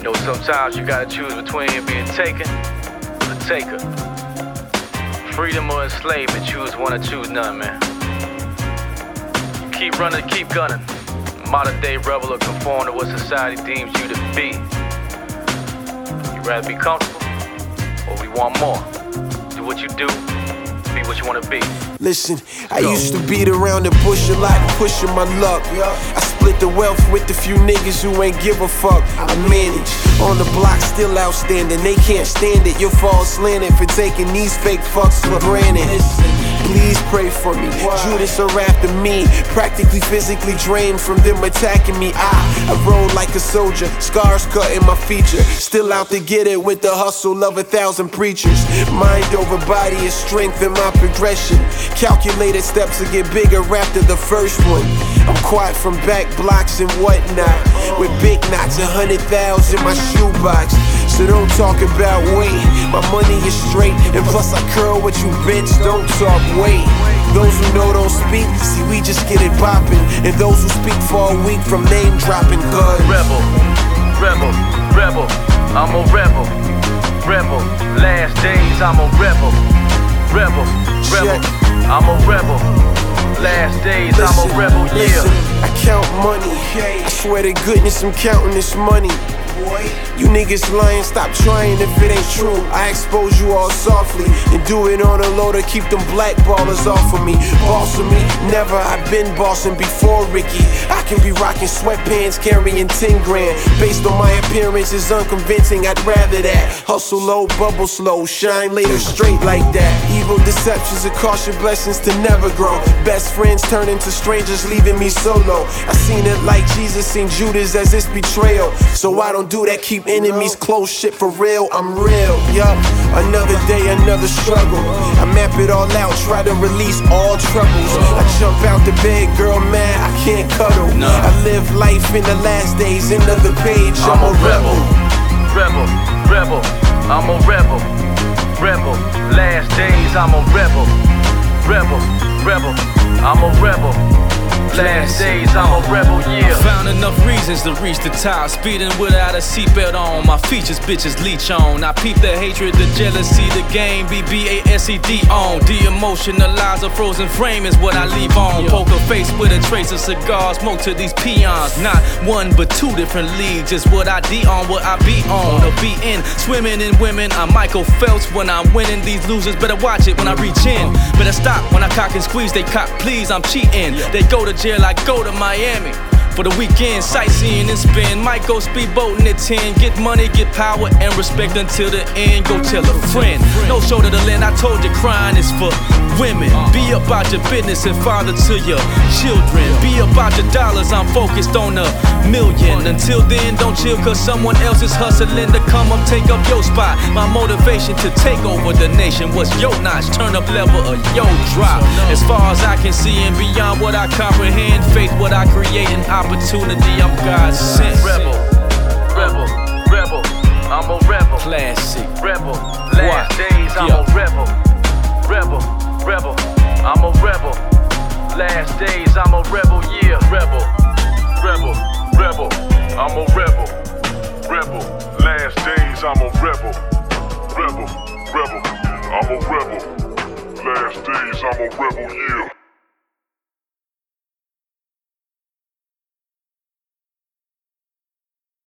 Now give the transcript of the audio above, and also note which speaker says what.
Speaker 1: You know, sometimes you gotta choose between being taken or the taker. Freedom or enslavement, choose one or choose none, man. You keep running, keep gunning. Modern day rebel or conform to what society deems you to be. You rather be comfortable or we want more? Do what you do, be what you wanna be.
Speaker 2: Listen, I used to beat around the bush a lot, pushing my luck. I split the wealth with the few niggas who ain't give a fuck. I manage on the block, still outstanding. They can't stand it. You'll fall slanted for taking these fake fucks for granted. Please pray for me. Judas are after me, practically physically drained from them attacking me. I, I roll like a soldier, scars cut in my feature. Still out to get it with the hustle of a thousand preachers. Mind over body is strength in my progression. Calculated steps to get bigger after the first one. I'm quiet from back blocks and whatnot. With big knots, a hundred thousand in my shoebox. So don't talk about weight. My money is straight, and plus I curl with you, bitch. Don't talk weight. Those who know don't speak. See, we just get it poppin'. And those who speak for a week from name dropping, cuz.
Speaker 1: Rebel, rebel, rebel. I'm a rebel, rebel. Last days, I'm a rebel, rebel, rebel. I'm a rebel. Last days, I'm a rebel, yeah.
Speaker 2: Listen, I count money. I swear to goodness, I'm counting this money. You niggas lying, stop trying if it ain't true. I expose you all softly and do it on a low to keep them black ballers off of me. Bossing me, never. I've been bossing before Ricky. I can be rocking sweatpants, carrying 10 grand. Based on my appearance is unconvincing, I'd rather that. Hustle low, bubble slow, shine later straight like that. Evil deceptions and caution blessings to never grow. Best friends turn into strangers, leaving me solo. I seen it like Jesus seen Judas as this betrayal. So I don't do that, keep enemies close. Shit for real, I'm real. Yup, another day, another struggle. I map it all out, try to release all troubles. I jump out the bed, girl, man, I can't cuddle. I live life in the last days, end of the page. I'm a rebel.
Speaker 1: rebel, rebel. I'm a rebel, rebel. Last days, I'm a rebel, rebel, rebel. I'm a rebel. Last days, I'm a rebel, yeah.
Speaker 3: I Found enough reasons to reach the top. Speeding without a seatbelt on. My features, bitches leech on. I peep the hatred, the jealousy, the game. BBASED on. De emotionalize a frozen frame is what I leave on. Poker face with a trace of cigar smoke to these peons. Not one, but two different leagues. Is what I D on, what I be on. Or be in. Swimming in women. I'm Michael Phelps when I'm winning. These losers better watch it when I reach in. Uh-huh. Better stop when I cock and squeeze. They cop, please, I'm cheating. They go to jail, I go to Miami. For the weekend, sightseeing and spin. Might go speedboating at 10. Get money, get power, and respect until the end. Go tell a friend. No shoulder to lend, I told you crying is for women. Be about your business and father to your children. Be about your dollars, I'm focused on a million. Until then, don't chill, cause someone else is hustling to come up, take up your spot. My motivation to take over the nation was your notch. Turn up level of yo drop. As far as I can see and beyond what I comprehend, faith what I create and opportunity, I'm God sent.
Speaker 1: Rebel, days, I'm a rebel, yeah. Rebel, rebel, rebel. I'm a rebel, rebel.
Speaker 4: Last days, I'm a rebel. Rebel, rebel. I'm a rebel. Last days, I'm a rebel, yeah.